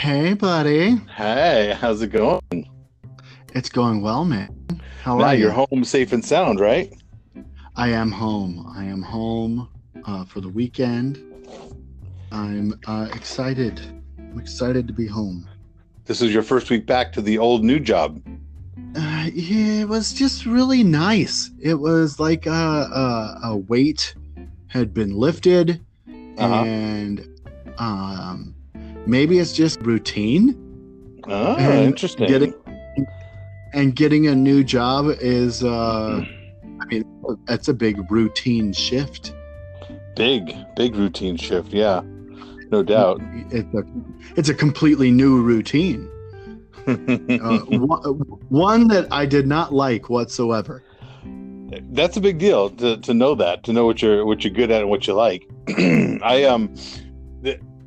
Hey, buddy. Hey, how's it going? It's going well, man. How now are you? you're home safe and sound, right? I am home. I am home uh, for the weekend. I'm uh, excited. I'm excited to be home. This is your first week back to the old new job. Uh, yeah, it was just really nice. It was like a, a, a weight had been lifted, Uh-huh. and um, maybe it's just routine. Oh, And interesting. Getting and getting a new job is, uh, I mean, that's a big routine shift. big, big routine shift. Yeah, no doubt. It's a, it's a completely new routine. Uh, one, that I did not like whatsoever. That's a big deal to, to know that, to know what you're what you're good at and what you like. I um,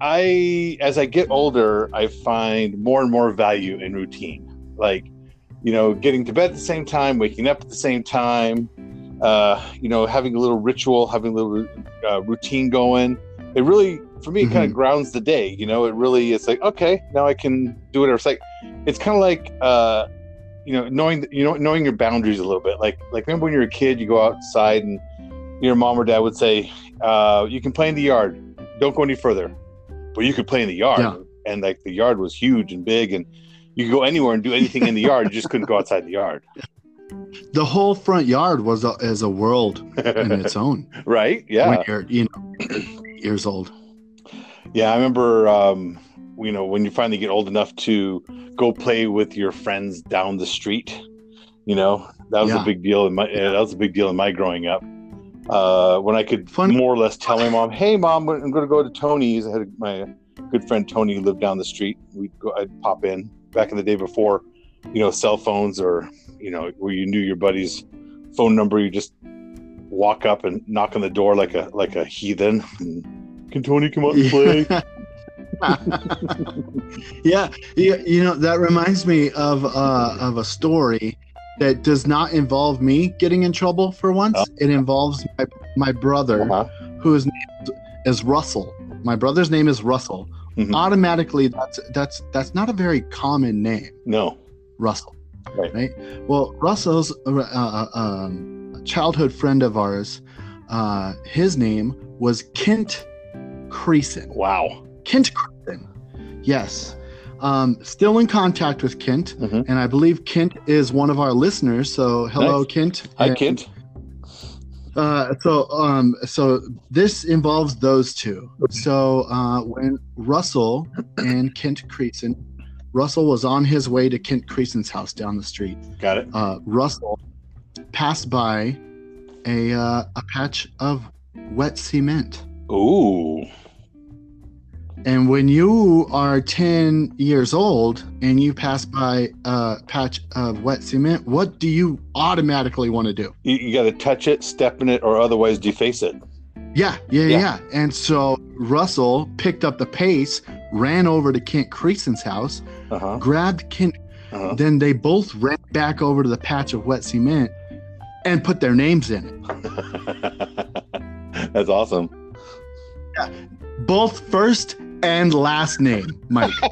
I as I get older, I find more and more value in routine. Like, you know, getting to bed at the same time, waking up at the same time. Uh, you know, having a little ritual, having a little uh, routine going. It really, for me, it kind Mhm. of grounds the day. You know, it really it's like okay, now I can do whatever. It's like it's kind of like uh, you know knowing you know knowing your boundaries a little bit like like remember when you were a kid you go outside and your mom or dad would say uh, you can play in the yard don't go any further but you could play in the yard Yeah. and like the yard was huge and big and you could go anywhere and do anything in the yard you just couldn't go outside the yard The whole front yard was a, is a world in its own. right yeah When you're, you know, years old. Yeah, I remember. Um, you know, when you finally get old enough to go play with your friends down the street, you know that was Yeah. a big deal in my. uh, That was a big deal in my growing up. Uh, when I could Funny- more or less tell my mom, "Hey, mom, I'm going to go to Tony's." I had my good friend Tony who lived down the street. We'd go. I'd pop in back in the day before, you know, cell phones or you know where you knew your buddy's phone number. You just walk up and knock on the door like a like a heathen. And, Can Tony come out and play? yeah, you, you know that reminds me of uh, of a story that does not involve me getting in trouble for once. Oh. It involves my, my brother, Uh-huh. whose name is Russell. My brother's name is Russell. Mhm. Automatically, that's that's that's not a very common name, No. Russell. Right. right? Well, Russell's uh, uh, um, a childhood friend of ours. Uh, his name was Kent Creason. Wow. Kent Crichton. Yes. Um, still in contact with Kent, Mhm. and I believe Kent is one of our listeners. So hello, Nice. Kent. Hi, And, Kent. Uh, so, um, so this involves those two. So uh, when Russell and Kent Creason, Russell was on his way to Kent Creason's house down the street. Got it. Uh, Russell passed by a uh, a patch of wet cement. Ooh. And when you are 10 years old and you pass by a patch of wet cement, what do you automatically want to do? You, you got to touch it, step in it, or otherwise deface it. Yeah, yeah, Yeah. yeah. And so Russell picked up the pace, ran over to Kent Creason's house, Uh huh. grabbed Kent. Uh-huh. Then they both ran back over to the patch of wet cement and put their names in it. That's awesome. Yeah. Both first and last name, Mike.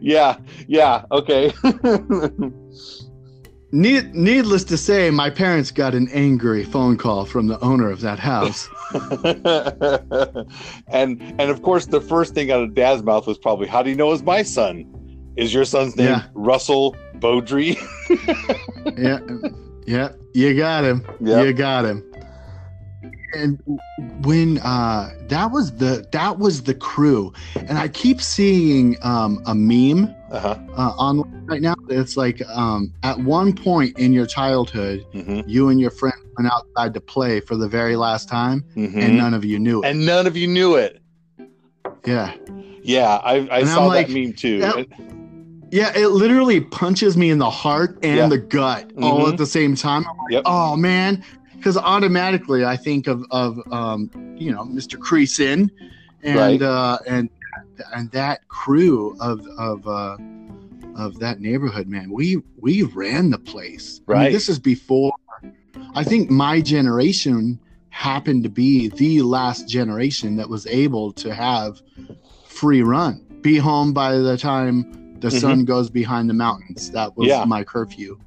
yeah. Yeah. Okay. Need, needless to say, my parents got an angry phone call from the owner of that house. and and of course, the first thing out of Dad's mouth was probably, "How do you know is my son? Is your son's name Yeah. Russell Beaudry?" yeah, yeah, you got him. Yeah. You got him. And when uh, that was the that was the crew, and I keep seeing um, a meme uh-huh. uh, online right now. It's like um, at one point in your childhood, hmm you and your friend went outside to play for the very last time, hmm and none of you knew it. and none of you knew it. yeah, Yeah, I, I saw like, that meme too. that- yeah, it literally punches me in the heart and Yeah. the gut all Mhm. at the same time. I'm like, Yep. oh man, because automatically I think of of um, you know Mr. Creason and Right. uh, and and that crew of of uh, of that neighborhood, man. We we ran the place. I mean, Right. this is before. I think my generation happened to be the last generation that was able to have free run, be home by the time the sun goes behind the mountains. That was Yeah. my curfew.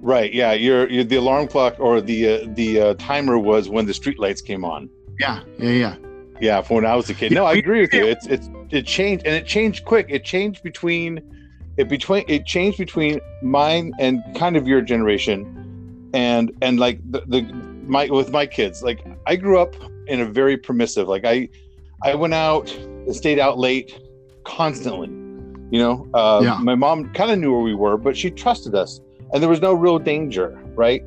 Right. Yeah. Your, your the alarm clock or the uh, the uh, timer was when the street lights came on. Yeah, yeah, yeah. Yeah, from when I was a kid. No, I agree with you. It's it's it changed and it changed quick. It changed between it between it changed between mine and kind of your generation, and and like the, the my with my kids. Like I grew up in a very permissive. Like I I went out and stayed out late constantly. You know, uh, Yeah. my mom kind of knew where we were, but she trusted us, and there was no real danger, right?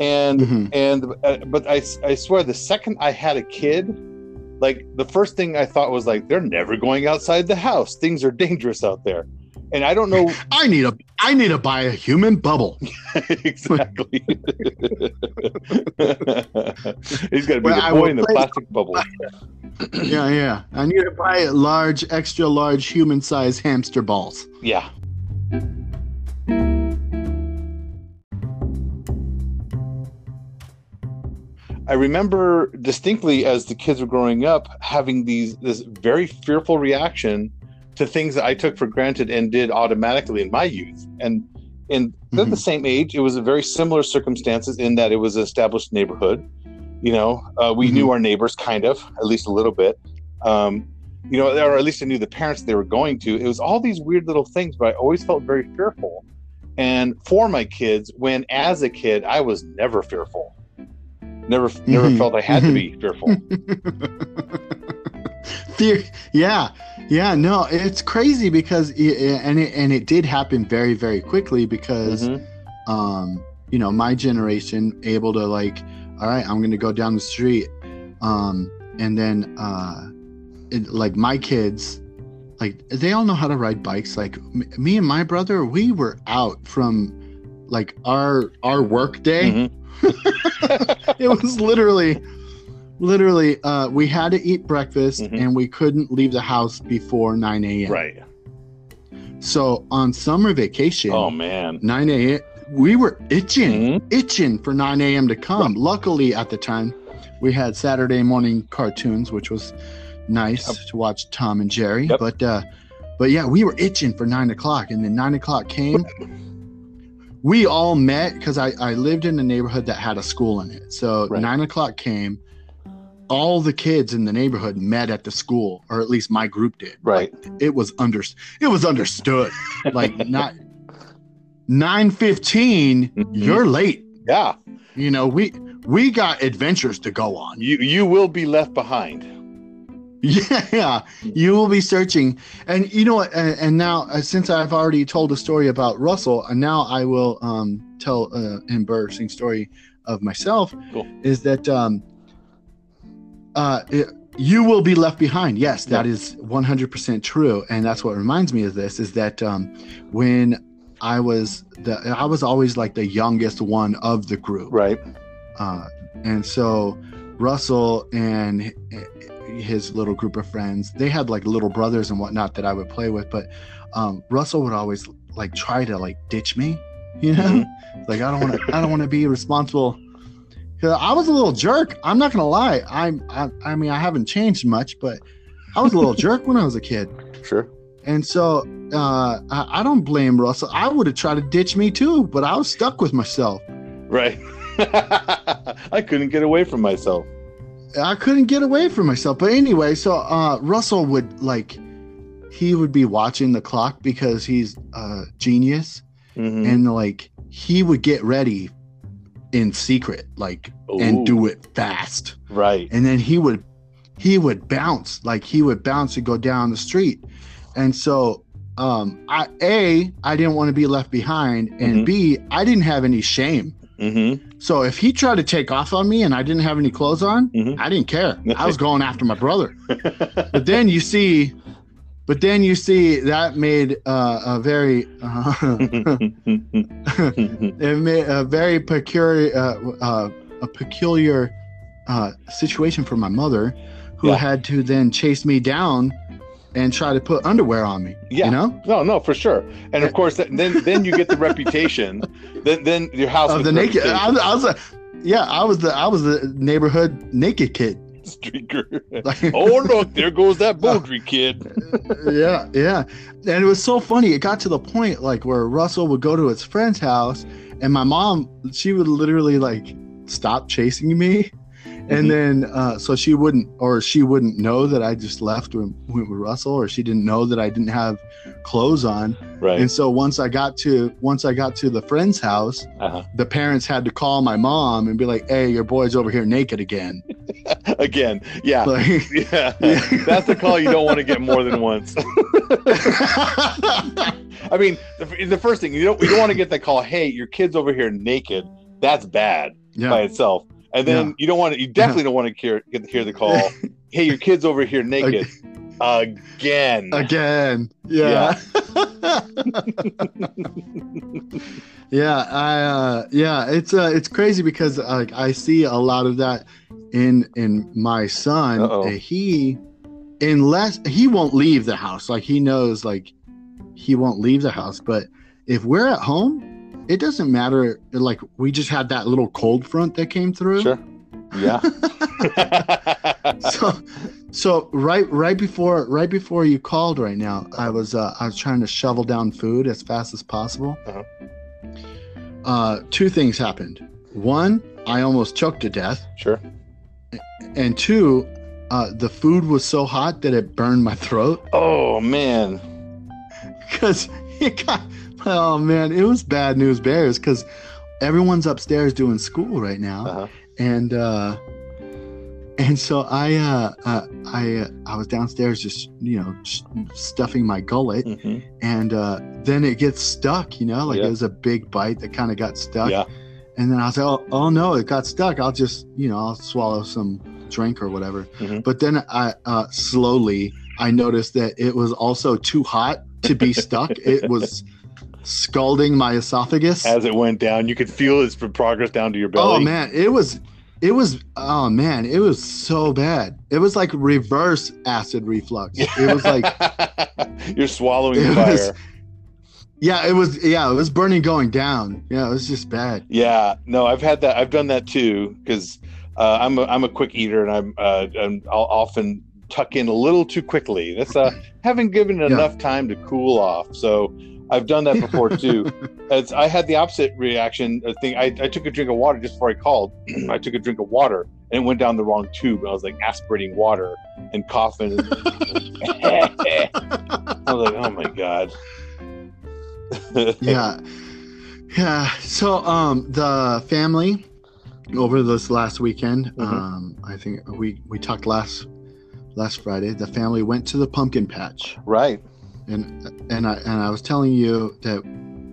And Mhm. and uh, but I, I swear the second i had a kid like the first thing i thought was like they're never going outside the house things are dangerous out there and i don't know I need a I need to buy a human bubble. exactly he's got to be Well, the boy in the plastic bubble yeah, yeah. I need to buy large, extra large human sized hamster balls. yeah I remember distinctly as the kids were growing up having these this very fearful reaction to things that I took for granted and did automatically in my youth. And and they're the same age. It was a very similar circumstances in that it was an established neighborhood. You know, uh, we Mhm. knew our neighbors kind of, at least a little bit. Um, you know, or at least I knew the parents they were going to. It was all these weird little things, but I always felt very fearful. And for my kids, when as a kid, I was never fearful. Never, never felt I had to be fearful. Fear, yeah, yeah. No, it's crazy because it, and it and it did happen very very quickly because Mhm. um you know my generation able to like all right I'm gonna go down the street um and then uh it, like my kids like they all know how to ride bikes like m- me and my brother we were out from like our our work day Mhm. it was literally literally uh we had to eat breakfast Mhm. and we couldn't leave the house before 9 a.m Right. so on summer vacation Oh man. 9 a.m we were itching Mhm. itching for 9 a.m to come luckily at the time we had saturday morning cartoons which was nice Yep. to watch tom and jerry Yep. but uh but yeah we were itching for 9 o'clock and then 9 o'clock came we all met because I, I lived in a neighborhood that had a school in it so Right. 9 o'clock came all the kids in the neighborhood met at the school or at least my group did Right. it was under it was understood like not 915 Mhm. you're late Yeah. you know we we got adventures to go on You you will be left behind. yeah, you will be searching and you know what and, and now uh, since i've already told a story about russell and now i will um tell uh, an embarrassing story of myself Cool. is that um uh it- you will be left behind yes that Yeah. is 100% true and that's what reminds me of this is that um when i was the i was always like the youngest one of the group Right. uh, and so Russell and his little group of friends, they had like little brothers and whatnot that I would play with, but um, Russell would always like try to like ditch me, you know, Mhm. like I don't want to, I don't want to be responsible. 'Cause I was a little jerk. I'm not gonna lie. I'm, I, I mean, I haven't changed much, but I was a little jerk when I was a kid. Sure. And so uh, I, I don't blame Russell. I would have tried to ditch me too, but I was stuck with myself. Right. I couldn't get away from myself. I couldn't get away from myself. But anyway, so uh, Russell would like, he would be watching the clock because he's a genius, Mhm. and like he would get ready in secret, like, and do it fast, Right. and then he would, he would bounce, like he would bounce and go down the street, and so. Um, I a I didn't want to be left behind, and Mhm. B I didn't have any shame. Mm-hmm. So if he tried to take off on me and I didn't have any clothes on, Mhm. I didn't care. I was going after my brother. But then you see, but then you see that made uh, a very, uh, it made a very peculiar, uh, uh, a peculiar uh, situation for my mother, who Yeah. had to then chase me down and try to put underwear on me. Yeah. you know, no, no, for sure. And of course, then then you get the reputation. Then then your house of the naked. I. I was like, yeah, I was the I was the neighborhood naked kid. Streaker. Like- oh look, there goes that Bowdry kid. yeah, yeah. And it was so funny. It got to the point like where Russell would go to his friend's house and my mom, she would literally like stop chasing me. And Mhm. then uh so she wouldn't or she wouldn't know that I just left with, went with Russell or she didn't know that I didn't have clothes on. Right. And so once I got to once I got to the friend's house, Uh-huh. the parents had to call my mom and be like, "Hey, your boy's over here naked again." Again, yeah. Like, Yeah. That's the call you don't want to get more than once. I mean, the, the first thing you don't you don't want to get the call, "Hey, your kid's over here naked." That's bad by itself. And then Yeah. you don't want to you definitely don't want to hear get hear the call, "Hey, your kid's over here naked." Again. again. Yeah. yeah, I uh yeah, it's uh it's crazy because like I see a lot of that in in my son. Uh-oh. Uh, He unless he won't leave the house. Like he knows like he won't leave the house, but if we're at home, it doesn't matter like we just had that little cold front that came through. Sure. Yeah. so so right right before right before you called right now i was uh i was trying to shovel down food as fast as possible Uh-huh. uh two things happened one i almost choked to death sure. and two uh the food was so hot that it burned my throat Oh man. because it got oh man it was bad news bears because everyone's upstairs doing school right now Uh-huh. and uh and so i uh, uh i uh, i was downstairs just you know sh- stuffing my gullet hmm and uh then it gets stuck you know like Yeah. it was a big bite that kind of got stuck Yeah. and then i was like oh, oh no it got stuck i'll just you know i'll swallow some drink or whatever Mhm. but then i uh slowly i noticed that it was also too hot to be stuck it was scalding my esophagus As it went down, you could feel its progress down to your belly. Oh man, it was it was oh man, it was so bad. It was like reverse acid reflux. It was like you're swallowing fire. was- yeah, it was yeah, it was burning going down. Yeah, it was just bad. Yeah, no, I've had that. I've done that too because uh, I'm a, I'm a quick eater and I'm uh, and I'll often tuck in a little too quickly. That's uh, haven't given it Yeah. enough time to cool off. So I've done that before too. It's, I had the opposite reaction. I think I, I took a drink of water just before I called. I took a drink of water and it went down the wrong tube. I was like aspirating water and coughing. I was like, oh my god. yeah. Yeah. So um the family over this last weekend, Mhm. um, I think we we talked last last Friday, the family went to the pumpkin patch. Right. And and I and I was telling you that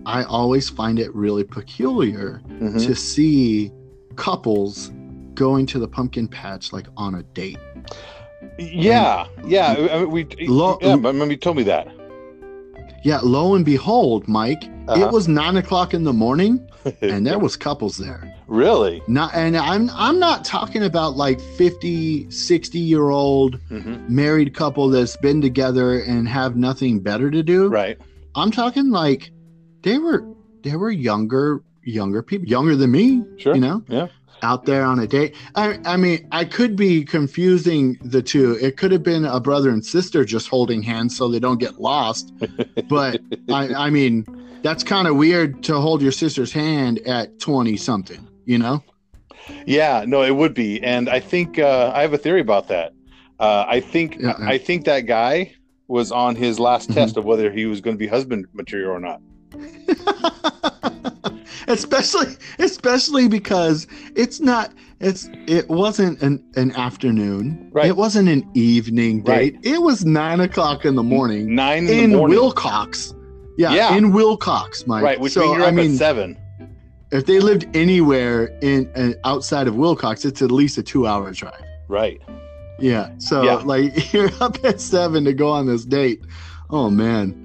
I always find it really peculiar Mhm. to see couples going to the pumpkin patch like on a date. Yeah, yeah. I mean, we Lo- yeah, I remember you told me that. Yeah, lo and behold, Mike, Uh-huh. it was nine o'clock in the morning, and there was couples there. Really. Not and I'm I'm not talking about like 50, 60 year old hmm married couple that's been together and have nothing better to do. Right. I'm talking like they were they were younger younger people, younger than me. Sure. You know, Yeah. out there on a date. I I mean, I could be confusing the two. It could have been a brother and sister just holding hands so they don't get lost. But I I mean, that's kind of weird to hold your sister's hand at 20 something. You know? Yeah. No, it would be, and I think uh, I have a theory about that. Uh, I think Yeah, yeah. I think that guy was on his last Mhm. test of whether he was going to be husband material or not. especially especially because it's not it's it wasn't an, an afternoon Right. it wasn't an evening Right. date it was nine o'clock in the morning Nine in, in the morning. Willcox yeah, Yeah. in Willcox Mike. right, which so means you're i up mean at seven. If they lived anywhere in uh, outside of Willcox it's at least a two hour drive Right. yeah so Yeah. like you're up at seven to go on this date oh man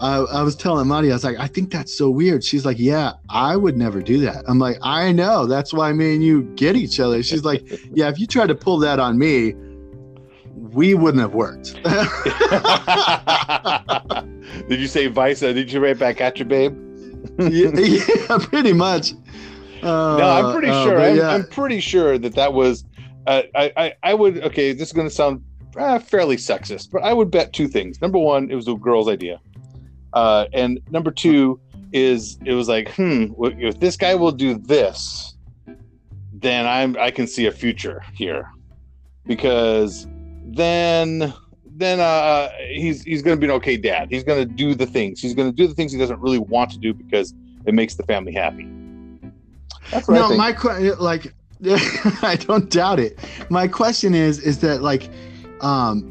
I, I was telling Maddie, I was like, I think that's so weird. She's like, Yeah, I would never do that. I'm like, I know. That's why me and you get each other. She's like, Yeah, if you tried to pull that on me, we wouldn't have worked. did you say vice? Did you write back at you, babe? Yeah, yeah, pretty much. Uh, no, I'm pretty uh, sure. I'm, yeah. I'm pretty sure that that was. Uh, I, I I would okay. This is going to sound uh, fairly sexist, but I would bet two things. Number one, it was a girl's idea, uh, and number two is it was like, hmm, if this guy will do this, then I'm I can see a future here, because then then uh, he's he's going to be an okay dad. He's going to do the things. He's going to do the things he doesn't really want to do because it makes the family happy. That's no, my que- like I don't doubt it. My question is is that like um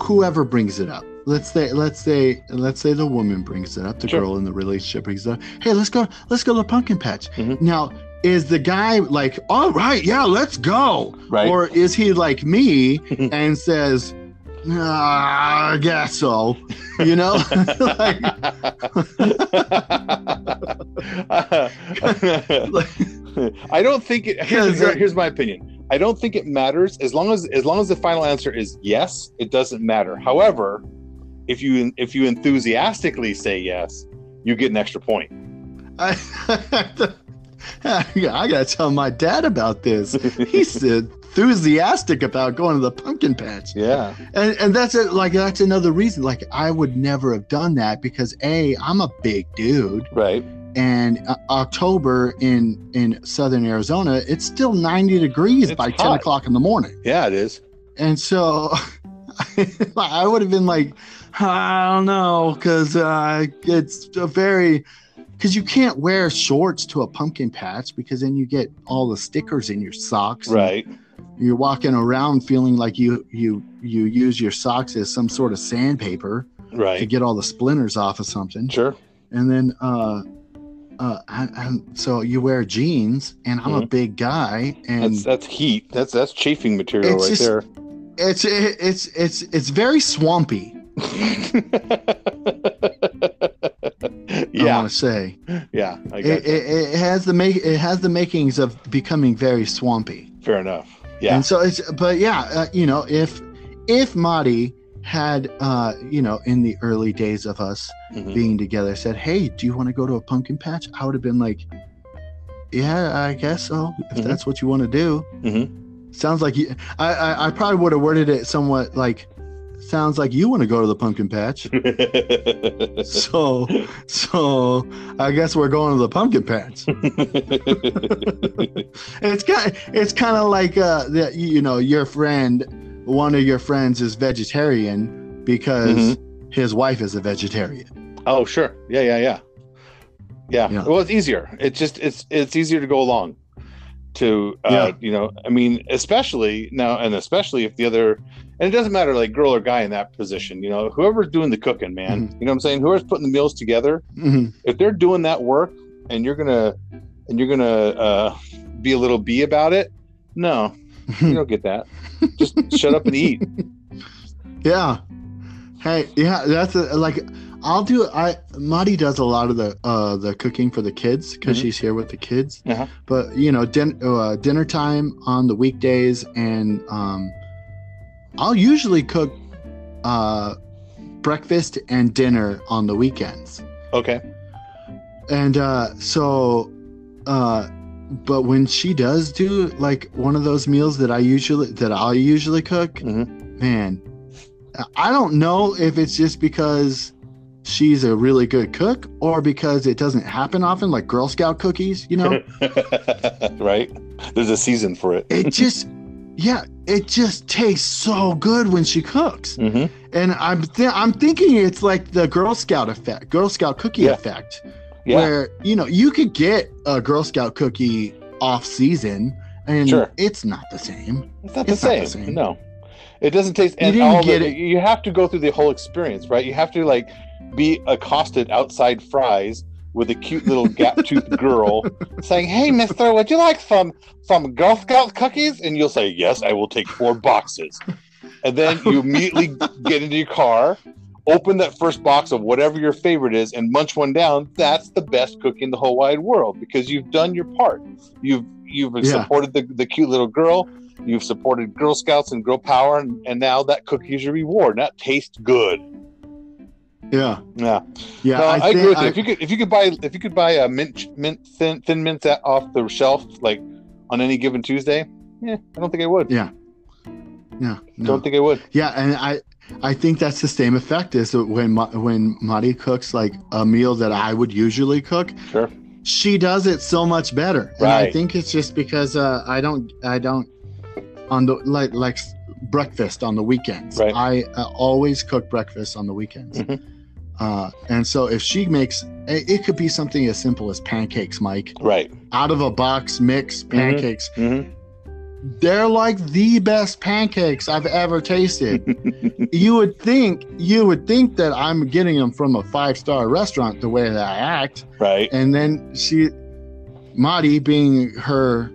whoever brings it up. Let's say let's say let's say the woman brings it up, the Sure. girl in the relationship brings it up. Hey, let's go let's go to the pumpkin patch. Mhm. Now, is the guy like, "All right, yeah, let's go." right? Or is he like me and says, "Ah, I guess so. You know? like, I don't think it. Here's, uh, here's my opinion. I don't think it matters as long as as long as the final answer is yes. It doesn't matter. However, if you if you enthusiastically say yes, you get an extra point. I, I gotta tell my dad about this. He's enthusiastic about going to the pumpkin patch, Yeah. and and that's it. Like that's another reason. Like I would never have done that because a I'm a big dude, Right. and uh, October in in southern Arizona, it's still 90 degrees It's by 10 o'clock in the morning, Yeah, it is. and so I would have been like, I don't know, because uh, it's a very because you can't wear shorts to a pumpkin patch because then you get all the stickers in your socks. and Right. You're walking around feeling like you you you use your socks as some sort of sandpaper to get all the splinters off of something. Sure. And then uh uh and, so you wear jeans and I'm a Mhm. big guy and That's that's heat. That's that's chafing material It's right just- there. it's it's it's it's very swampy. I yeah. want to say Yeah. I it, it, it has the make it has the makings of becoming very swampy. Fair enough. Yeah. And so it's but yeah, uh, you know, if if Marty had uh, you know, in the early days of us Mhm. being together said, "Hey, do you want to go to a pumpkin patch?" I would have been like, "Yeah, I guess so. If Mhm. that's what you want to do." Mhm. Sounds like you. I, I I probably would have worded it somewhat like, "Sounds like you want to go to the pumpkin patch." so so I guess we're going to the pumpkin patch. It's kind it's kind of like uh that you know your friend, one of your friends is vegetarian because Mm-hmm. his wife is a vegetarian. oh, sure. Yeah, yeah, yeah, yeah. Yeah. Well, it's easier. It's just it's it's easier to go along. To uh, Yeah. you know, I mean, especially now, and especially if the other, and it doesn't matter like girl or guy in that position. You know, whoever's doing the cooking, man. Mm-hmm. You know what I'm saying? Whoever's putting the meals together, Mhm. if they're doing that work, and you're gonna and you're gonna uh, be a little bee about it, no, you don't get that. Just shut up and eat. Yeah. Hey, yeah, that's a, like I'll do I Madi does a lot of the uh the cooking for the kids because Mhm. she's here with the kids. Uh-huh. But you know, din- uh, dinner time on the weekdays and um I'll usually cook uh breakfast and dinner on the weekends. Okay. And uh so uh but when she does do like one of those meals that I usually that I usually cook, Mhm. man, I don't know if it's just because she's a really good cook or because it doesn't happen often, like Girl Scout cookies, you know? right? There's a season for it. it just, yeah, it just tastes so good when she cooks. hmm And I'm th- I'm thinking it's like the Girl Scout effect, Girl Scout cookie Yeah. effect, Yeah. where you know you could get a Girl Scout cookie off season, and Sure. it's not the same. It's not, It's the, not same. the same. No, it doesn't taste. You And didn't all get the, it. You have to go through the whole experience, right? You have to like be accosted outside Fry's with a cute little gap-toothed girl saying, "Hey, Mister, would you like some some Girl Scout cookies?" And you'll say, "Yes, I will take four boxes." And then you immediately get into your car, open that first box of whatever your favorite is, and munch one down. That's the best cookie in the whole wide world because you've done your part. You've you've Yeah. supported the, the cute little girl. You've supported Girl Scouts and Girl Power, and, and now that cookie is your reward. And that tastes good. Yeah, Yeah, yeah. no, I, think agree with you. I- If you could, if you could buy, if you could buy a mint, mint thin, thin mints off the shelf, like on any given Tuesday, yeah, I don't think I would. Yeah. no, no. Don't think I would. Yeah, and I I think that's the same effect as when when Mari cooks like a meal that I would usually cook. Sure. She does it so much better, and I think it's just because uh, I don't I don't on the like like breakfast on the weekends. Right. I uh, always cook breakfast on the weekends. Mhm. Uh, and so if she makes it, could be something as simple as pancakes, Mike, Right. out of a box mix pancakes. hmm They're like the best pancakes I've ever tasted. you would think you would think that I'm getting them from a five star restaurant the way that I act, right. and then she, Madi, being her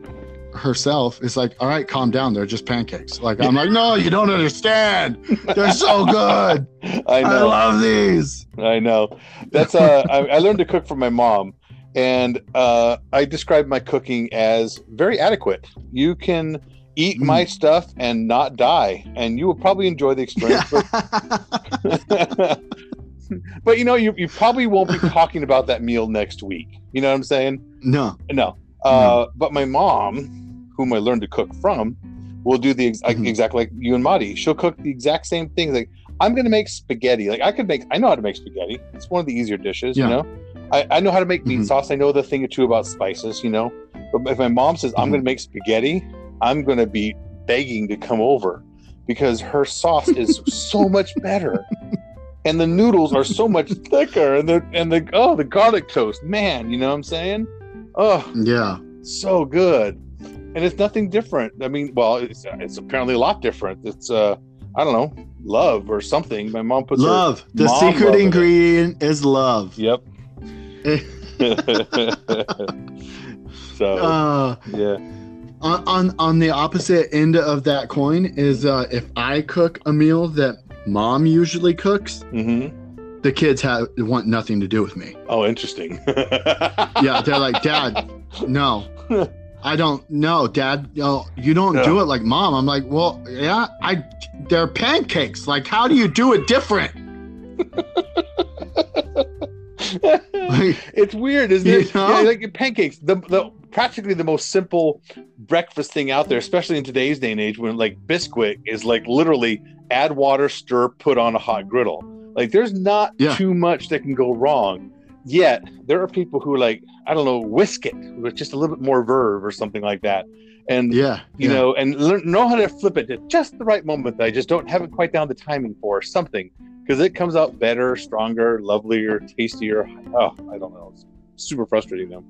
herself, is like, "All right, calm down. They're just pancakes." Like I'm like, "No, you don't understand. They're so good. I I, love these." I know. That's uh I, I learned to cook from my mom and uh I describe my cooking as very adequate. You can eat my stuff and not die and you will probably enjoy the experience but, but you know you, you probably won't be talking about that meal next week. You know what I'm saying? no, No. Uh but my mom, whom I learned to cook from, will do the ex- Mhm. exactly like you and Madi. She'll cook the exact same things like I'm gonna make spaghetti. Like I could make, I know how to make spaghetti. It's one of the easier dishes, Yeah. you know. I, I know how to make meat Mhm. sauce. I know the thing or two about spices, you know. But if my mom says I'm Mhm. gonna make spaghetti, I'm gonna be begging to come over because her sauce is so much better, and the noodles are so much thicker, and the and the oh the garlic toast, man, you know what I'm saying? Oh, yeah, so good and it's nothing different. I mean well it's, it's apparently a lot different. It's uh i don't know love or something. My mom puts love. The secret love in ingredient is love. yep. So Uh, yeah. on, on on the opposite end of that coin is uh, if I cook a meal that mom usually cooks, hmm the kids have want nothing to do with me. oh interesting. Yeah, they're like, Dad, no, I don't. know, Dad, no, you don't do it like mom. I'm like, well, yeah, I. They're pancakes. Like, how do you do it different? Like, it's weird, isn't it? know? Yeah, like pancakes, the, the practically the most simple breakfast thing out there, especially in today's day and age, when like Bisquick is like literally add water, stir, put on a hot griddle. Like there's not Yeah. too much that can go wrong. Yet there are people who like I don't know whisk it with just a little bit more verve or something like that, and yeah, you yeah. know, and learn, know how to flip it at just the right moment that I just don't have it quite down the timing for or something because it comes out better, stronger, lovelier, tastier. Oh, I don't know. It's super frustrating though.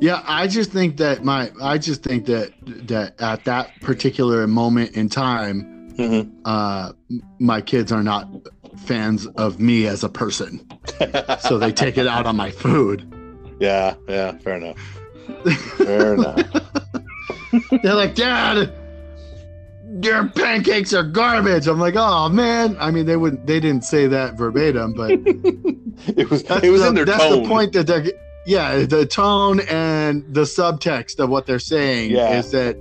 Yeah, I just think that my I just think that that at that particular moment in time, Mm-hmm. uh, my kids are not fans of me as a person, so they take it out on my food. yeah, yeah, fair enough. Fair enough. They're like, Dad, your pancakes are garbage. I'm like, oh man. I mean, they wouldn't. They didn't say that verbatim, but It was it was the, in their that's tone. the point that they're. Yeah, the tone and the subtext of what they're saying Yeah. is that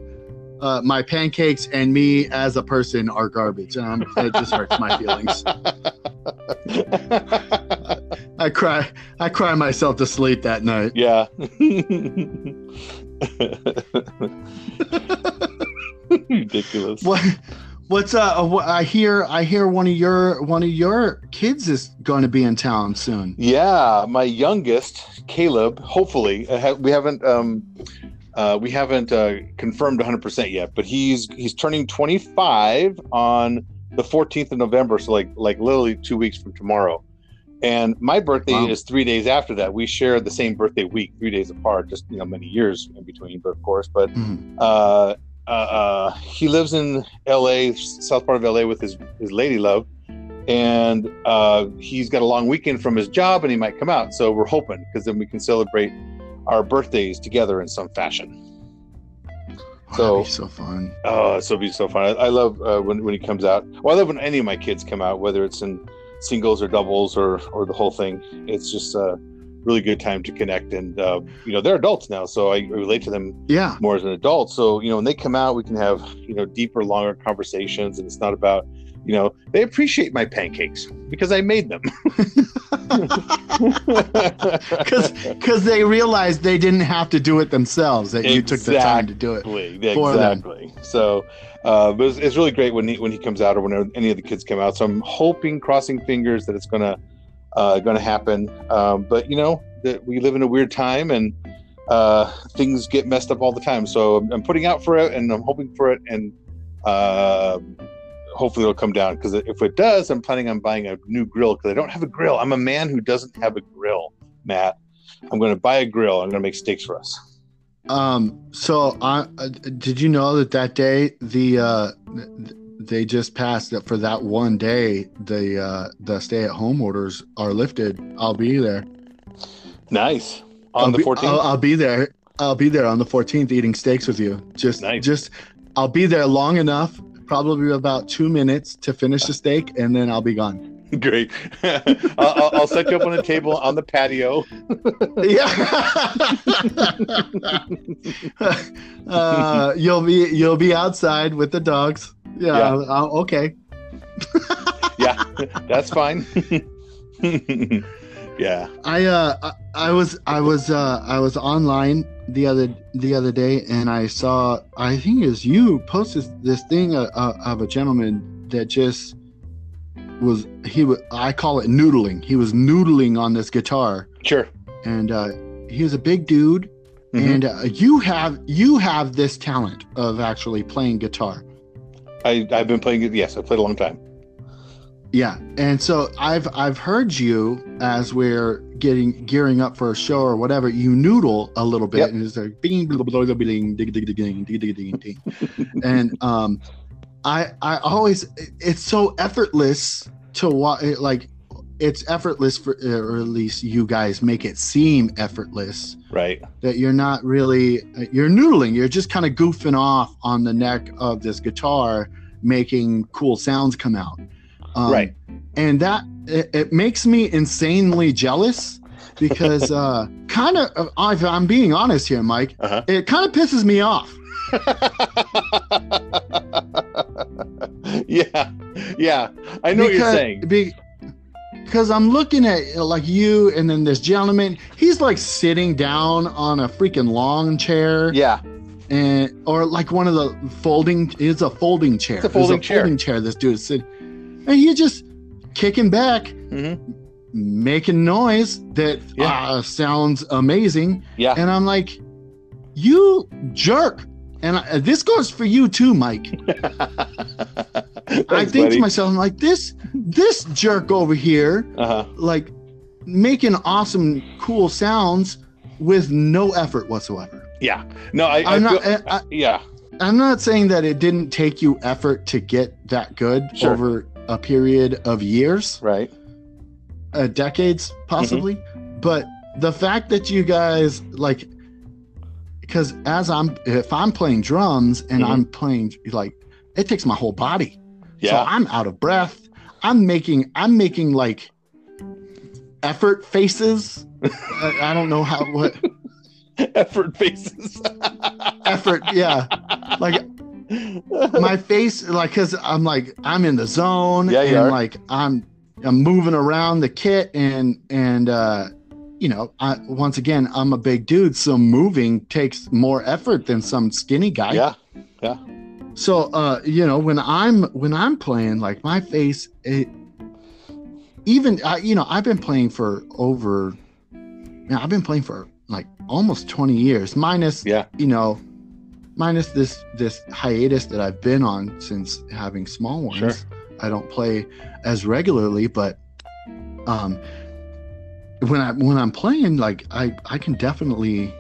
uh, my pancakes and me as a person are garbage. Um, it just hurts my feelings. I cry. I cry myself to sleep that night. yeah. Ridiculous. What? What's uh? What, I hear. I hear one of your one of your kids is going to be in town soon. Yeah, my youngest, Caleb. Hopefully, uh, we haven't um, uh, we haven't uh, confirmed 100 percent yet, but he's he's turning 25 on the 14th of November, so like like literally two weeks from tomorrow. And my birthday Wow. is three days after that. We share the same birthday week, three days apart, just you know many years in between, but of course. But Mhm. uh, uh, uh, he lives in L.A., south part of L.A. with his his lady love, and uh, he's got a long weekend from his job, and he might come out. So we're hoping because then we can celebrate our birthdays together in some fashion. Oh, So- be so fun. Oh, so be so fun. I, I love uh, when when he comes out. Well, I love when any of my kids come out, whether it's in singles or doubles or or the whole thing. It's just a really good time to connect. And uh, you know, they're adults now, so I relate to them Yeah. more as an adult. So you know, when they come out, we can have you know deeper, longer conversations, and it's not about you know they appreciate my pancakes because I made them. Because because they realized they didn't have to do it themselves. That you took the time to do it. Exactly. for them. Exactly. So, uh, but it's, it's really great when he when he comes out or when any of the kids come out. So I'm hoping, crossing fingers, that it's gonna uh, gonna happen. Um, but you know that we live in a weird time and uh, things get messed up all the time. So I'm, I'm putting out for it and I'm hoping for it and uh, hopefully it'll come down. Because if it does, I'm planning on buying a new grill because I don't have a grill. I'm a man who doesn't have a grill, Matt. I'm going to buy a grill. I'm going to make steaks for us. Um. So, I uh, did you know that that day the uh, th- they just passed that for that one day the uh, the stay at home orders are lifted. I'll be there Nice. I'll On the be- 14th. I'll, I'll be there. I'll be there on the 14th eating steaks with you. Just Nice. just I'll be there long enough, probably about two minutes to finish the steak, and then I'll be gone. Great. I'll, I'll, set you up on a table on the patio. Yeah. uh, you'll be you'll be outside with the dogs. Yeah. Yeah. I'll- okay. Yeah, that's fine. Yeah. I uh I, I was I was uh I was online the other the other day and I saw I think it was you posted this thing uh, uh, of a gentleman that just was he was I call it noodling. He was noodling on this guitar Sure. and uh he was a big dude Mhm. and uh, you have you have this talent of actually playing guitar. I, I've been playing it. Yes, I've played a long time. Yeah, and so I've I've heard you as we're getting gearing up for a show or whatever, you noodle a little bit, yep. and it's like bing, bing, bing, bing, bing, ding, ding, ding, ding, ding, ding, ding, and um, I I always it's so effortless to watch. Like it's effortless for, or at least you guys make it seem effortless, right? That you're not really you're noodling. You're just kind of goofing off on the neck of this guitar, making cool sounds come out um, Right. and that it, it makes me insanely jealous because uh kind of if i'm being honest here mike Uh-huh. it kind of pisses me off yeah. Yeah. I know what you're saying. be- because i'm looking at uh, like you and then this gentleman he's like sitting down on a freaking long chair Yeah. and or like one of the folding it's a folding chair It's a folding There's chair. folding chair this dude is sitting and he just kicking back hmm making noise that Yeah. uh, sounds amazing Yeah. and i'm like you jerk and I, this goes for you too mike i think buddy. to myself i'm like this this jerk over here uh-huh. like making awesome cool sounds with no effort whatsoever Yeah. No, I, I i'm not feel- I, yeah. i'm not saying that it didn't take you effort to get that good Sure. over a period of years Right. uh, decades possibly but the fact that you guys like because as i'm if i'm playing drums and Mhm. i'm playing like it takes my whole body Yeah. so i'm out of breath i'm making i'm making like effort faces I, I don't know how what Effort faces. effort yeah like my face like because i'm like i'm in the zone Yeah, you and are. like i'm i'm moving around the kit and and uh you know I, once again i'm a big dude so moving takes more effort than some skinny guy yeah. Yeah. So uh you know when i'm when i'm playing like my face it even I, you know i've been playing for over yeah, i've been playing for like almost 20 years minus Yeah. you know minus this this hiatus that i've been on since having small ones Sure. i don't play as regularly but um when i when i'm playing like i i can definitely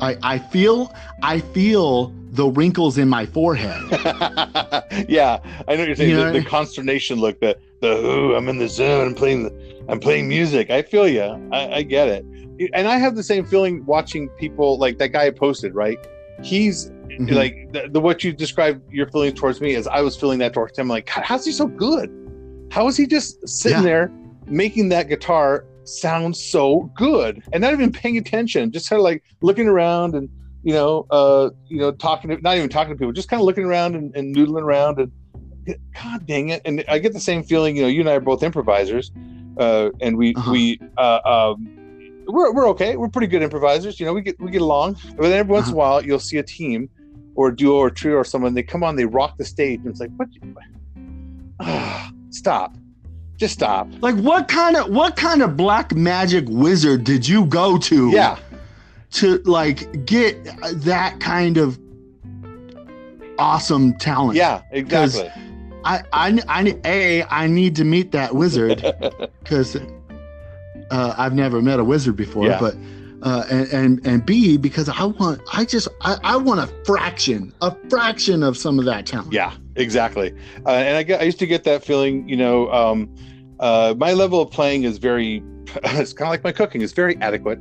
i i feel i feel the wrinkles in my forehead yeah, I know what you're saying. You the, the consternation look, the the ooh, I'm in the zone. I'm playing. The, I'm playing music. I feel you. I, I get it. And I have the same feeling watching people like that guy I posted. Right? He's Mhm. like the, the what you described your feelings towards me is I was feeling that towards him. Like, God, how's he so good? How is he just sitting Yeah. there making that guitar sound so good, and not even paying attention, just kind of like looking around and you know, uh, you know, talking to not even talking to people, just kind of looking around and, and noodling around and God dang it! And I get the same feeling. You know, you and I are both improvisers, uh, and we uh-huh. we uh, um, we're we're okay. We're pretty good improvisers. You know, we get we get along. But then every once uh-huh. in a while, you'll see a team or a duo or trio or someone. They come on, they rock the stage, and it's like, what? stop! Just stop! Like, what kind of what kind of black magic wizard did you go to? Yeah. To like get that kind of awesome talent. Yeah, exactly. I, I, I, a, I need to meet that wizard because uh, I've never met a wizard before, yeah. but uh, and, and and B because I want I just I, I want a fraction a fraction of some of that talent. Yeah, exactly. Uh, and I get I used to get that feeling. You know, um, uh, my level of playing is very. It's kind of like my cooking. It's very adequate.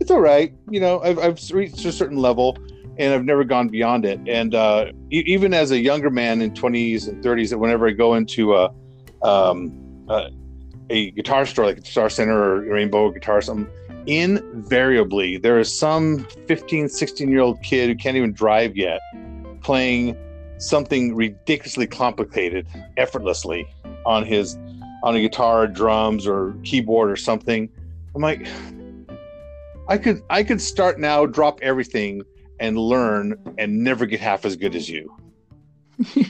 It's all right. You know, I've I've reached a certain level and I've never gone beyond it. And uh, e- even as a younger man in 20s and 30s, that whenever I go into a um, a guitar store like Guitar Center or Rainbow Guitar, something, invariably there is some 15, 16 year old kid who can't even drive yet playing something ridiculously complicated effortlessly on his on a guitar, drums, or keyboard or something. I'm like, I could I could start now, drop everything, and learn and never get half as good as you.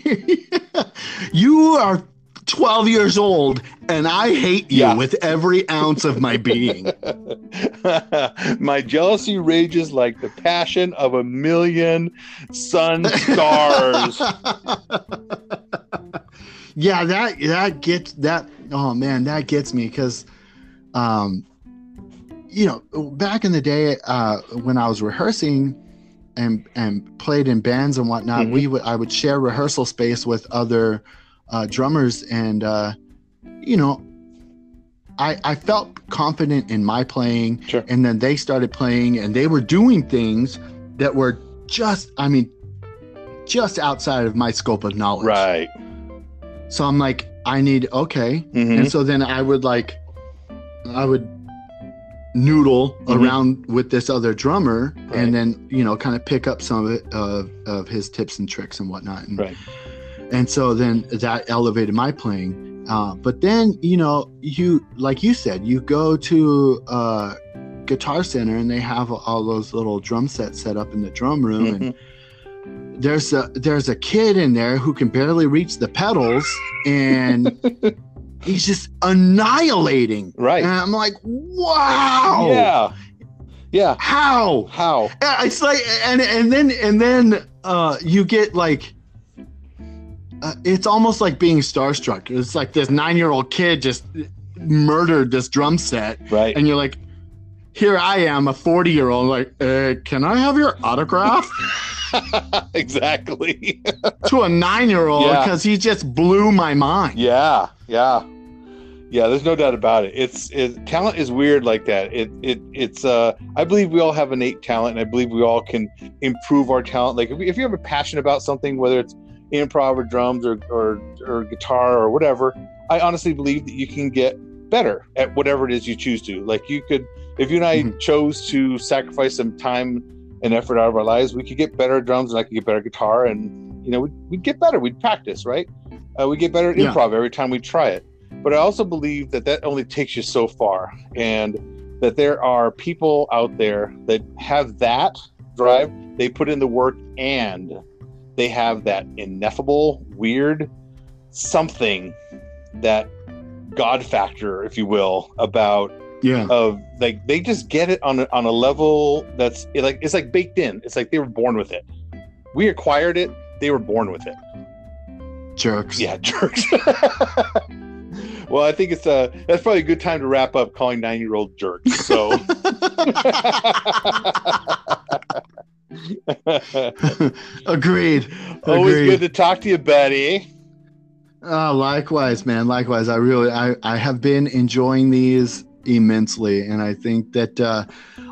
you are 12 years old and I hate you yeah. with every ounce of my being. my jealousy rages like the passion of a million sun stars. yeah, that that gets that oh man, that gets me cuz um you know, back in the day uh when I was rehearsing and and played in bands and whatnot, mm-hmm. we would I would share rehearsal space with other uh, drummers, and uh, you know, I I felt confident in my playing, sure. and then they started playing, and they were doing things that were just, I mean, just outside of my scope of knowledge. Right. So I'm like, I need okay, mm-hmm. and so then I would like, I would noodle mm-hmm. around with this other drummer right. and then you know kind of pick up some of it of, of his tips and tricks and whatnot and, right. And so then that elevated my playing uh, but then you know you like you said you go to uh, guitar center and they have all those little drum sets set up in the drum room mm-hmm. and there's a there's a kid in there who can barely reach the pedals and he's just annihilating. Right. And I'm like, wow. Yeah. Yeah. How? How? It's like, and and then and then uh, you get like, uh, it's almost like being starstruck. It's like this nine year old kid just murdered this drum set. Right. And you're like, here I am, a 40 year old, like, uh, can I have your autograph? exactly. to a nine year old because yeah. he just blew my mind. Yeah, yeah, yeah. There's no doubt about it. It's it, talent is weird like that. It it it's uh. I believe we all have innate talent, and I believe we all can improve our talent. Like if, if you have a passion about something, whether it's improv or drums or, or or guitar or whatever, I honestly believe that you can get better at whatever it is you choose to. Like you could, if you and I mm-hmm. chose to sacrifice some time and effort out of our lives, we could get better at drums and I could get better guitar and you know we'd, we'd get better. We'd practice, right? Uh, we get better at yeah. improv every time we try it. But I also believe that that only takes you so far, and that there are people out there that have that drive. They put in the work and they have that ineffable, weird something that God factor, if you will, about yeah. of like they just get it on a, on a level that's it, like it's like baked in. It's like they were born with it. We acquired it. They were born with it. Jerks. Yeah jerks. Well i think it's a that's probably a good time to wrap up calling nine year old jerks so agreed always agreed. good to talk to you betty Oh, likewise, man. Likewise. I really, I, I have been enjoying these immensely, and I think that uh,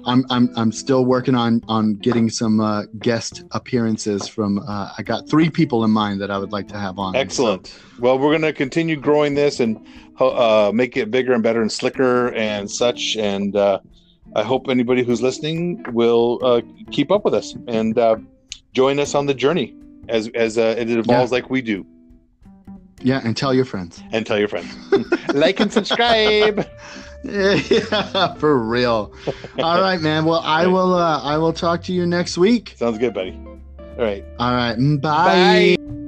I'm I'm I'm still working on on getting some uh, guest appearances from. Uh, I got three people in mind that I would like to have on. Excellent. So, well, we're going to continue growing this and uh, make it bigger and better and slicker and such. And uh, I hope anybody who's listening will uh, keep up with us and uh, join us on the journey as as uh, it evolves yeah. like we do. Yeah, and tell your friends. And tell your friends. like and subscribe. yeah, for real. All right, man. Well, I will. Uh, I will talk to you next week. Sounds good, buddy. All right. All right. Bye. Bye.